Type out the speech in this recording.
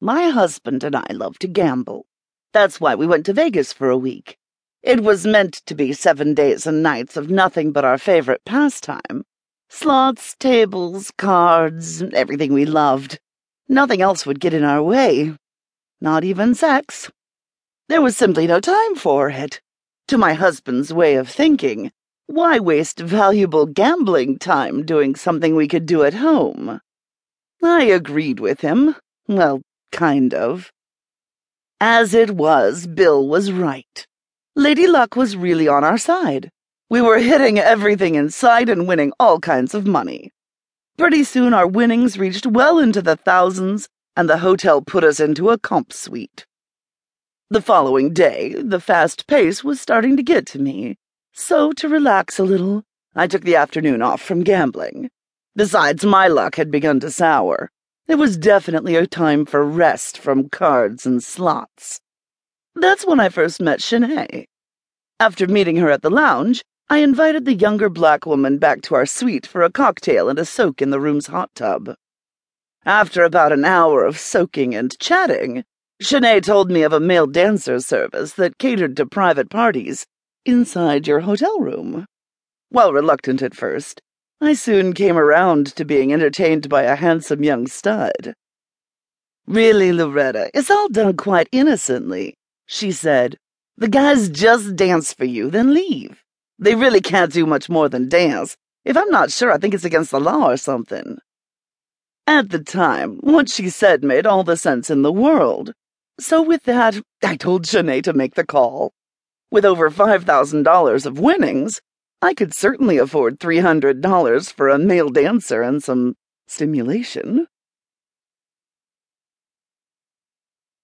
My husband and I love to gamble. That's why we went to Vegas for a week. It was meant to be seven days and nights of nothing but our favorite pastime slots, tables, cards, everything we loved. Nothing else would get in our way. Not even sex. There was simply no time for it. To my husband's way of thinking, why waste valuable gambling time doing something we could do at home? I agreed with him. Well, kind of. As it was, Bill was right. Lady Luck was really on our side. We were hitting everything in sight and winning all kinds of money. Pretty soon our winnings reached well into the thousands, and the hotel put us into a comp suite. The following day, the fast pace was starting to get to me, so to relax a little, I took the afternoon off from gambling. Besides, my luck had begun to sour. It was definitely a time for rest from cards and slots. That's when I first met Shanae. After meeting her at the lounge, I invited the younger black woman back to our suite for a cocktail and a soak in the room's hot tub. After about an hour of soaking and chatting, Shanae told me of a male dancer service that catered to private parties inside your hotel room. While reluctant at first, I soon came around to being entertained by a handsome young stud. Really, Loretta, it's all done quite innocently, she said. The guys just dance for you, then leave. They really can't do much more than dance. If I'm not sure, I think it's against the law or something. At the time, what she said made all the sense in the world. So with that, I told Shanae to make the call. With over $5,000 of winnings, I could certainly afford $300 for a male dancer and some stimulation.